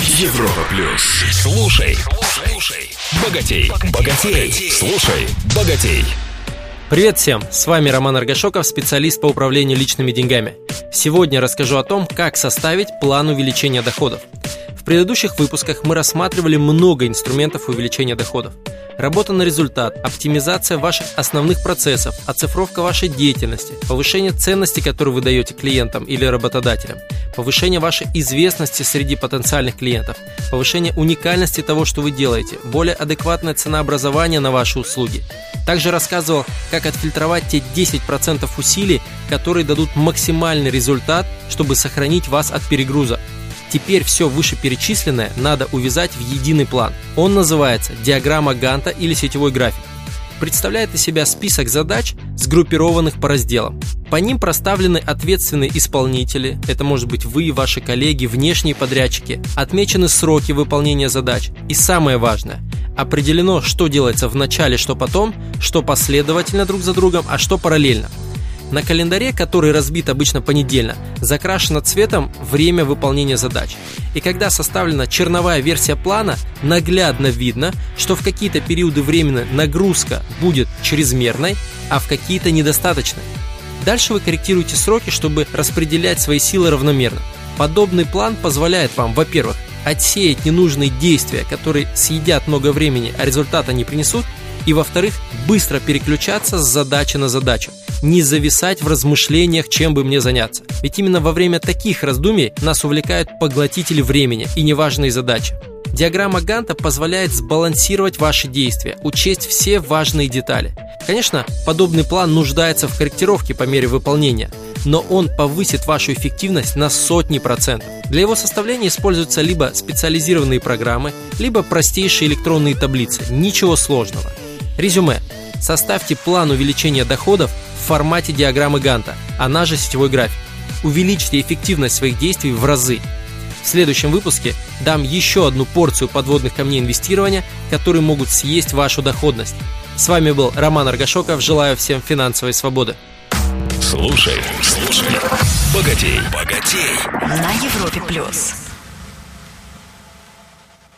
Европа плюс. Слушай, слушай, богатей, богатей, слушай, богатей. Привет всем! С вами Роман Аргашоков, специалист по управлению личными деньгами. Сегодня расскажу о том, как составить план увеличения доходов. В предыдущих выпусках мы рассматривали много инструментов увеличения доходов. Работа на результат, оптимизация ваших основных процессов, оцифровка вашей деятельности, повышение ценности, которую вы даете клиентам или работодателям, повышение вашей известности среди потенциальных клиентов, повышение уникальности того, что вы делаете, более адекватное ценообразование на ваши услуги. Также рассказывал, как отфильтровать те 10% усилий, которые дадут максимальный результат, чтобы сохранить вас от перегруза. Теперь все вышеперечисленное надо увязать в единый план. Он называется диаграмма Ганта или сетевой график. Представляет из себя список задач, сгруппированных по разделам. По ним проставлены ответственные исполнители, это может быть вы, ваши коллеги, внешние подрядчики, отмечены сроки выполнения задач. И самое важное, определено, что делается в начале, что потом, что последовательно друг за другом, а что параллельно – на календаре, который разбит обычно понедельно, закрашено цветом время выполнения задач. И когда составлена черновая версия плана, наглядно видно, что в какие-то периоды времени нагрузка будет чрезмерной, а в какие-то недостаточной. Дальше вы корректируете сроки, чтобы распределять свои силы равномерно. Подобный план позволяет вам, во-первых, отсеять ненужные действия, которые съедят много времени, а результата не принесут, и, во-вторых, быстро переключаться с задачи на задачу – не зависать в размышлениях, чем бы мне заняться. Ведь именно во время таких раздумий нас увлекают поглотители времени и неважные задачи. Диаграмма Ганта позволяет сбалансировать ваши действия, учесть все важные детали. Конечно, подобный план нуждается в корректировке по мере выполнения, но он повысит вашу эффективность на сотни процентов. Для его составления используются либо специализированные программы, либо простейшие электронные таблицы. Ничего сложного. Резюме. Составьте план увеличения доходов в формате диаграммы Ганта, она же сетевой график. Увеличьте эффективность своих действий в разы. В следующем выпуске дам еще одну порцию подводных камней инвестирования, которые могут съесть вашу доходность. С вами был Роман Аргашоков. Желаю всем финансовой свободы. Слушай, слушай, богатей, богатей. На Европе плюс.